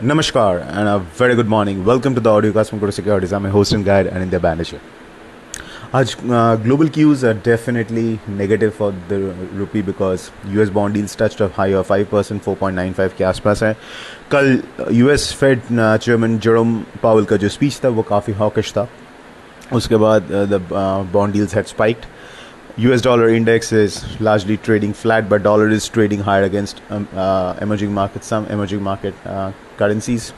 Namaskar and a very good morning. Welcome to the audiocast from Kodo Securities. I'm your host and guide and India Banisher. आज global cues are definitely negative for the rupee because U S bond deals touch of high five percent four point nine five के आसपास है कल U S Fed chairman Jerome Powell का जो speech था, वो काफ़ी हॉकिश था उसके बाद the bond deals had spiked US dollar index is largely trading flat, but dollar is trading higher against um, uh, emerging markets, some emerging market uh, currencies.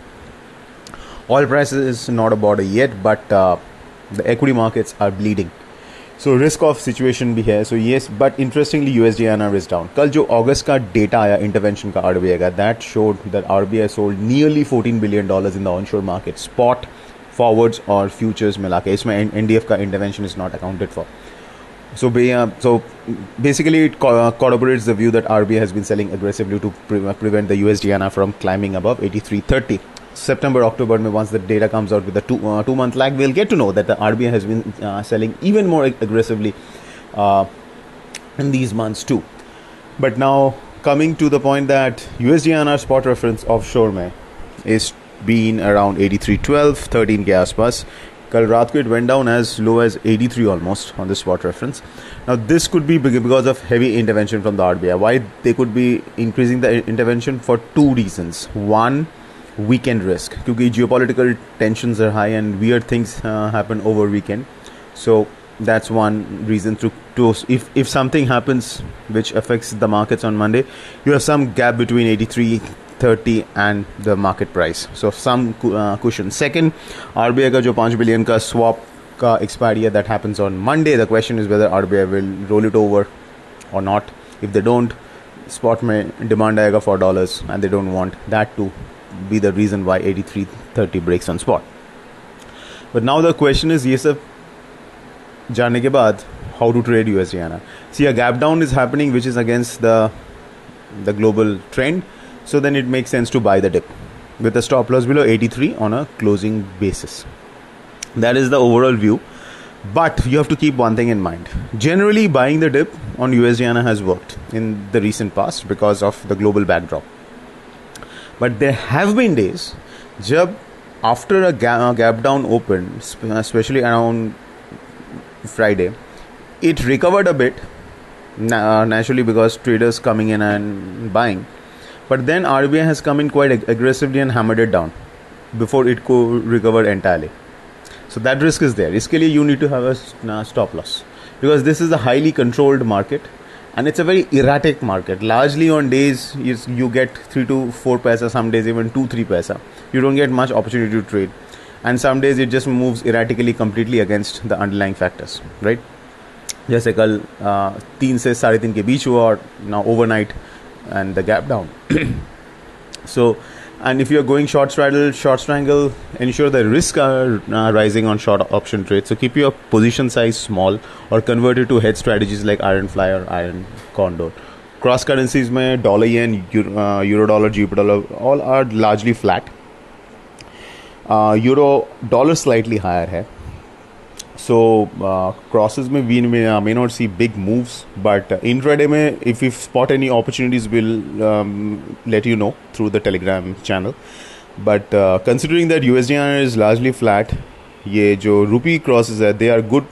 Oil prices is not a border yet, but uh, the equity markets are bleeding. So risk of situation भी है. So yes, but interestingly USD INR is down. कल जो अगस्त का data आया intervention का RBI का that showed that RBI sold nearly 14 billion dollars in the onshore market. Spot, forwards or futures मिला के इसमें NDF का intervention is not accounted for. So, uh, so basically, it uh, corroborates the view that RBI has been selling aggressively to pre- uh, prevent the USD INR from climbing above 83.30. September, October, once the data comes out with a two, uh, two month lag, we'll get to know that the RBI has been uh, selling even more aggressively uh, in these months too. But now, coming to the point that USD spot reference offshore may is being around 83.12, 13 gas आसपास Kal raat it went down as low as 83 almost on the spot reference. Now this could be because of heavy intervention from the RBI. Why they could be increasing the intervention for two reasons. One, weekend risk because geopolitical tensions are high and weird things uh, happen over weekend. So that's one reason to, to if if something happens which affects the markets on monday you have some gap between 83 30 and the market price. So some uh, cushion. Second rbi ka jo 5 billion ka swap ka expiry that happens on monday the question is whether rbi will roll it over or not. If they don't spot may demand aega for dollars and they don't want that to be the reason why 83 30 breaks on spot. But now the question is yes sir जानने के बाद how to trade USD See a gap down is happening which is against the the global trend so then it makes sense to buy the dip with a stop loss below 83 on a closing basis. That is the overall view. But you have to keep one thing in mind. Generally, buying the dip on USD has worked in the recent past because of the global backdrop. But there have been days, jab after a gap, gap down open, especially around Friday, it recovered a bit naturally because traders coming in and buying but then RBI has come in quite ag- aggressively and hammered it down before it could recover entirely. So that risk is there. Iske you need to have a uh, stop loss because this is a highly controlled market and it's a very erratic market. Largely on days you, get 3 to 4 paisa, some days even 2 3 paisa. You don't get much opportunity to trade and some days it just moves erratically completely against the underlying factors right? जैसे कल तीन से साढ़े तीन के बीच हुआ और ना overnight and the gap down so and if you're going short straddle short strangle ensure the risk are uh, rising on short option trade. so keep your position size small or convert it to head strategies like iron fly or iron condor. Cross currencies my dollar yen euro, uh, dollar GBP dollar all are largely flat. Uh, euro dollar slightly higher hai. So uh, crosses may we may, uh, may not see big moves, but uh, intraday may if we spot any opportunities, we'll um, let you know through the Telegram channel. But uh, considering that USD is largely flat, ये जो rupee crosses are they are good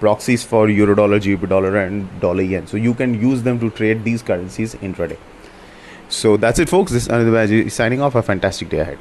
proxies for euro dollar, GBP dollar, and dollar yen. So you can use them to trade these currencies intraday. So that's it, folks. This is Anindya signing off. A fantastic day ahead.